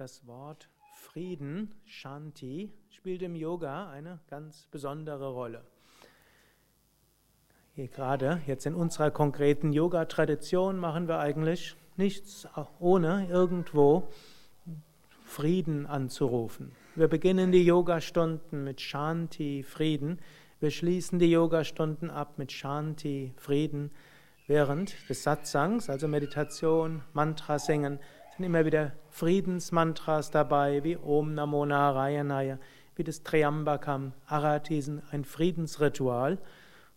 Das Wort Frieden, Shanti, spielt im Yoga eine ganz besondere Rolle. Hier gerade jetzt in unserer konkreten Yoga-Tradition machen wir eigentlich nichts ohne irgendwo Frieden anzurufen. Wir beginnen die Yogastunden mit Shanti, Frieden. Wir schließen die Yogastunden ab mit Shanti, Frieden. Während des Satsangs, also Meditation, Mantra singen, sind immer wieder Friedensmantras dabei, wie Om Namo Narayanaya, wie das Triambakam, Arati sind ein Friedensritual.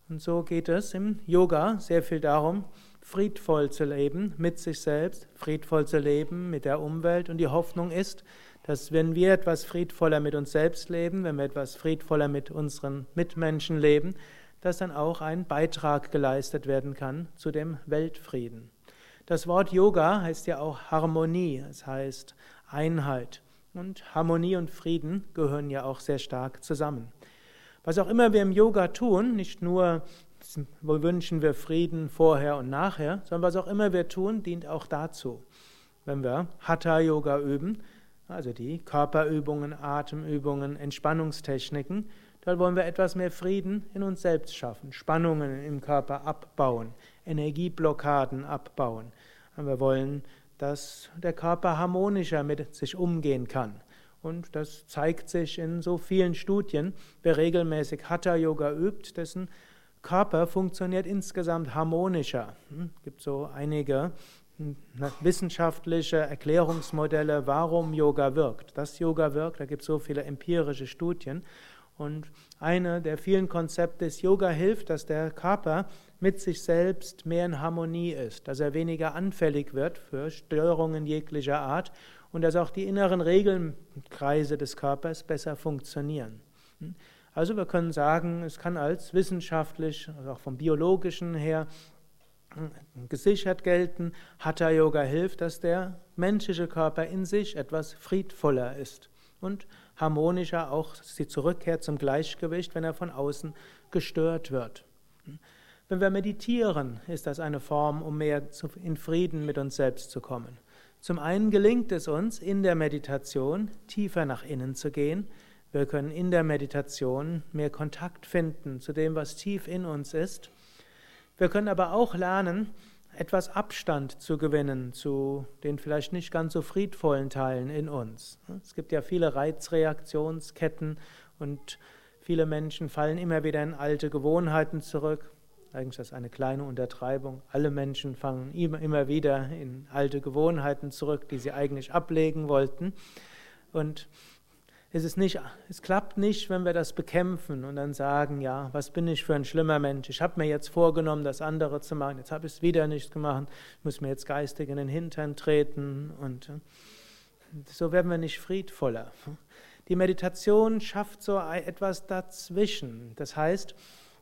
Und so geht es im Yoga sehr viel darum, friedvoll zu leben mit sich selbst, friedvoll zu leben mit der Umwelt. Und die Hoffnung ist, dass wenn wir etwas friedvoller mit uns selbst leben, wenn wir etwas friedvoller mit unseren Mitmenschen leben, dass dann auch ein Beitrag geleistet werden kann zu dem Weltfrieden. Das Wort Yoga heißt ja auch Harmonie, es heißt Einheit. Und Harmonie und Frieden gehören ja auch sehr stark zusammen. Was auch immer wir im Yoga tun, nicht nur wünschen wir Frieden vorher und nachher, sondern was auch immer wir tun, dient auch dazu. Wenn wir Hatha Yoga üben, also die Körperübungen, Atemübungen, Entspannungstechniken, dann wollen wir etwas mehr Frieden in uns selbst schaffen, Spannungen im Körper abbauen, Energieblockaden abbauen. Und wir wollen, dass der Körper harmonischer mit sich umgehen kann. Und das zeigt sich in so vielen Studien. Wer regelmäßig Hatha Yoga übt, dessen Körper funktioniert insgesamt harmonischer. Es hm, gibt so einige hm, wissenschaftliche Erklärungsmodelle, warum Yoga wirkt. Dass Yoga wirkt, da gibt es so viele empirische Studien. Und eine der vielen Konzepte ist, Yoga hilft, dass der Körper mit sich selbst mehr in Harmonie ist, dass er weniger anfällig wird für Störungen jeglicher Art und dass auch die inneren Regelnkreise des Körpers besser funktionieren. Also wir können sagen, es kann als wissenschaftlich, also auch vom biologischen her, gesichert gelten. Hatha Yoga hilft, dass der menschliche Körper in sich etwas friedvoller ist und harmonischer auch die Zurückkehr zum Gleichgewicht, wenn er von außen gestört wird. Wenn wir meditieren, ist das eine Form, um mehr in Frieden mit uns selbst zu kommen. Zum einen gelingt es uns, in der Meditation tiefer nach innen zu gehen. Wir können in der Meditation mehr Kontakt finden zu dem, was tief in uns ist. Wir können aber auch lernen, etwas Abstand zu gewinnen zu den vielleicht nicht ganz so friedvollen Teilen in uns. Es gibt ja viele Reizreaktionsketten und viele Menschen fallen immer wieder in alte Gewohnheiten zurück. Eigentlich ist das eine kleine Untertreibung. Alle Menschen fangen immer, immer wieder in alte Gewohnheiten zurück, die sie eigentlich ablegen wollten. Und es, ist nicht, es klappt nicht, wenn wir das bekämpfen und dann sagen, ja, was bin ich für ein schlimmer Mensch? Ich habe mir jetzt vorgenommen, das andere zu machen, jetzt habe ich es wieder nicht gemacht, ich muss mir jetzt geistig in den Hintern treten und äh, so werden wir nicht friedvoller. Die Meditation schafft so etwas dazwischen. Das heißt,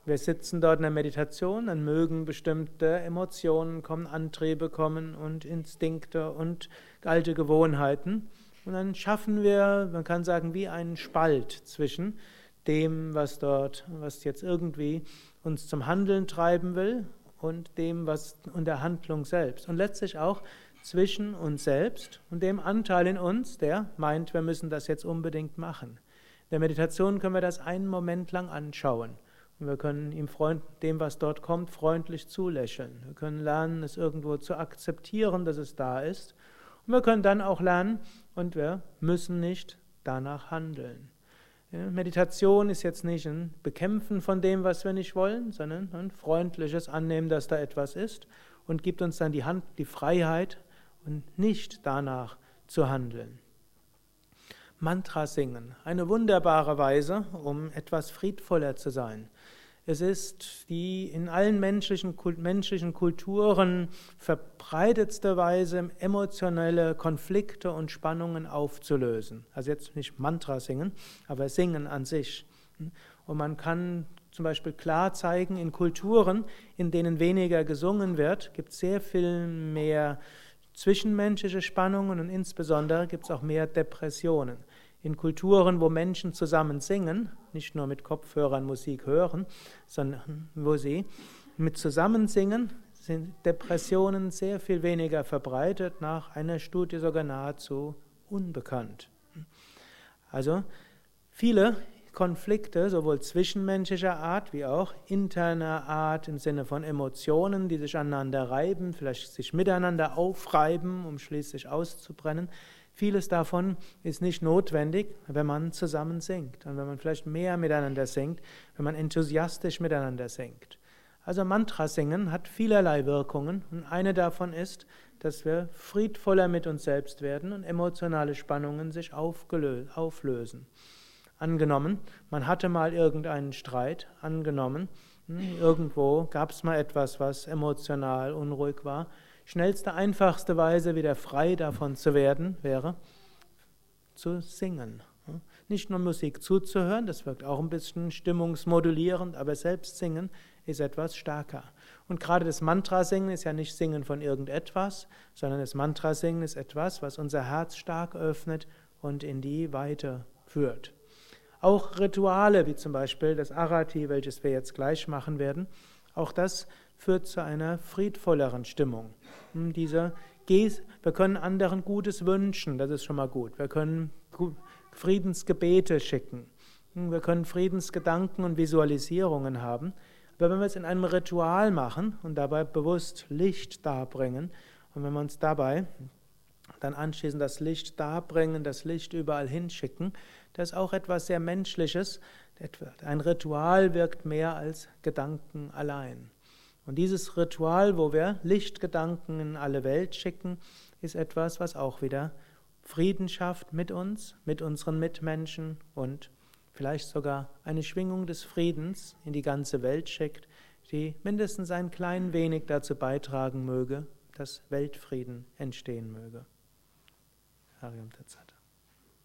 wir sitzen dort in der Meditation, dann mögen bestimmte Emotionen kommen, Antriebe kommen und Instinkte und alte Gewohnheiten. Und dann schaffen wir, man kann sagen, wie einen Spalt zwischen dem, was dort, was jetzt irgendwie uns zum Handeln treiben will und dem, was und der Handlung selbst. Und letztlich auch zwischen uns selbst und dem Anteil in uns, der meint, wir müssen das jetzt unbedingt machen. In der Meditation können wir das einen Moment lang anschauen. Und wir können ihm Freund, dem, was dort kommt, freundlich zulächeln. Wir können lernen, es irgendwo zu akzeptieren, dass es da ist. Und wir können dann auch lernen, und wir müssen nicht danach handeln. Meditation ist jetzt nicht ein Bekämpfen von dem, was wir nicht wollen, sondern ein freundliches Annehmen, dass da etwas ist und gibt uns dann die, Hand, die Freiheit und nicht danach zu handeln. Mantra singen, eine wunderbare Weise, um etwas friedvoller zu sein. Es ist die in allen menschlichen, menschlichen Kulturen verbreitetste Weise, emotionelle Konflikte und Spannungen aufzulösen. Also jetzt nicht Mantra singen, aber singen an sich. Und man kann zum Beispiel klar zeigen, in Kulturen, in denen weniger gesungen wird, gibt es sehr viel mehr zwischenmenschliche Spannungen und insbesondere gibt es auch mehr Depressionen in Kulturen, wo Menschen zusammen singen, nicht nur mit Kopfhörern Musik hören, sondern wo sie mit Zusammensingen sind Depressionen sehr viel weniger verbreitet, nach einer Studie sogar nahezu unbekannt. Also viele Konflikte, sowohl zwischenmenschlicher Art wie auch interner Art im Sinne von Emotionen, die sich aneinander reiben, vielleicht sich miteinander aufreiben, um schließlich auszubrennen. Vieles davon ist nicht notwendig, wenn man zusammen singt und wenn man vielleicht mehr miteinander singt, wenn man enthusiastisch miteinander singt. Also Mantra singen hat vielerlei Wirkungen und eine davon ist, dass wir friedvoller mit uns selbst werden und emotionale Spannungen sich auflösen. Angenommen, man hatte mal irgendeinen Streit, angenommen, hm, irgendwo gab es mal etwas, was emotional unruhig war. Schnellste, einfachste Weise, wieder frei davon zu werden, wäre zu singen. Nicht nur Musik zuzuhören, das wirkt auch ein bisschen stimmungsmodulierend, aber selbst singen ist etwas stärker. Und gerade das Mantra-Singen ist ja nicht Singen von irgendetwas, sondern das Mantra-Singen ist etwas, was unser Herz stark öffnet und in die Weite führt. Auch Rituale, wie zum Beispiel das Arati, welches wir jetzt gleich machen werden, auch das führt zu einer friedvolleren Stimmung. Hm, Diese wir können anderen Gutes wünschen, das ist schon mal gut. Wir können Friedensgebete schicken. Hm, wir können Friedensgedanken und Visualisierungen haben. Aber wenn wir es in einem Ritual machen und dabei bewusst Licht darbringen und wenn wir uns dabei dann anschließend das Licht darbringen, das Licht überall hinschicken, das ist auch etwas sehr Menschliches. Ein Ritual wirkt mehr als Gedanken allein. Und dieses Ritual, wo wir Lichtgedanken in alle Welt schicken, ist etwas, was auch wieder Frieden schafft mit uns, mit unseren Mitmenschen und vielleicht sogar eine Schwingung des Friedens in die ganze Welt schickt, die mindestens ein klein wenig dazu beitragen möge, dass Weltfrieden entstehen möge. Harium Tatsata.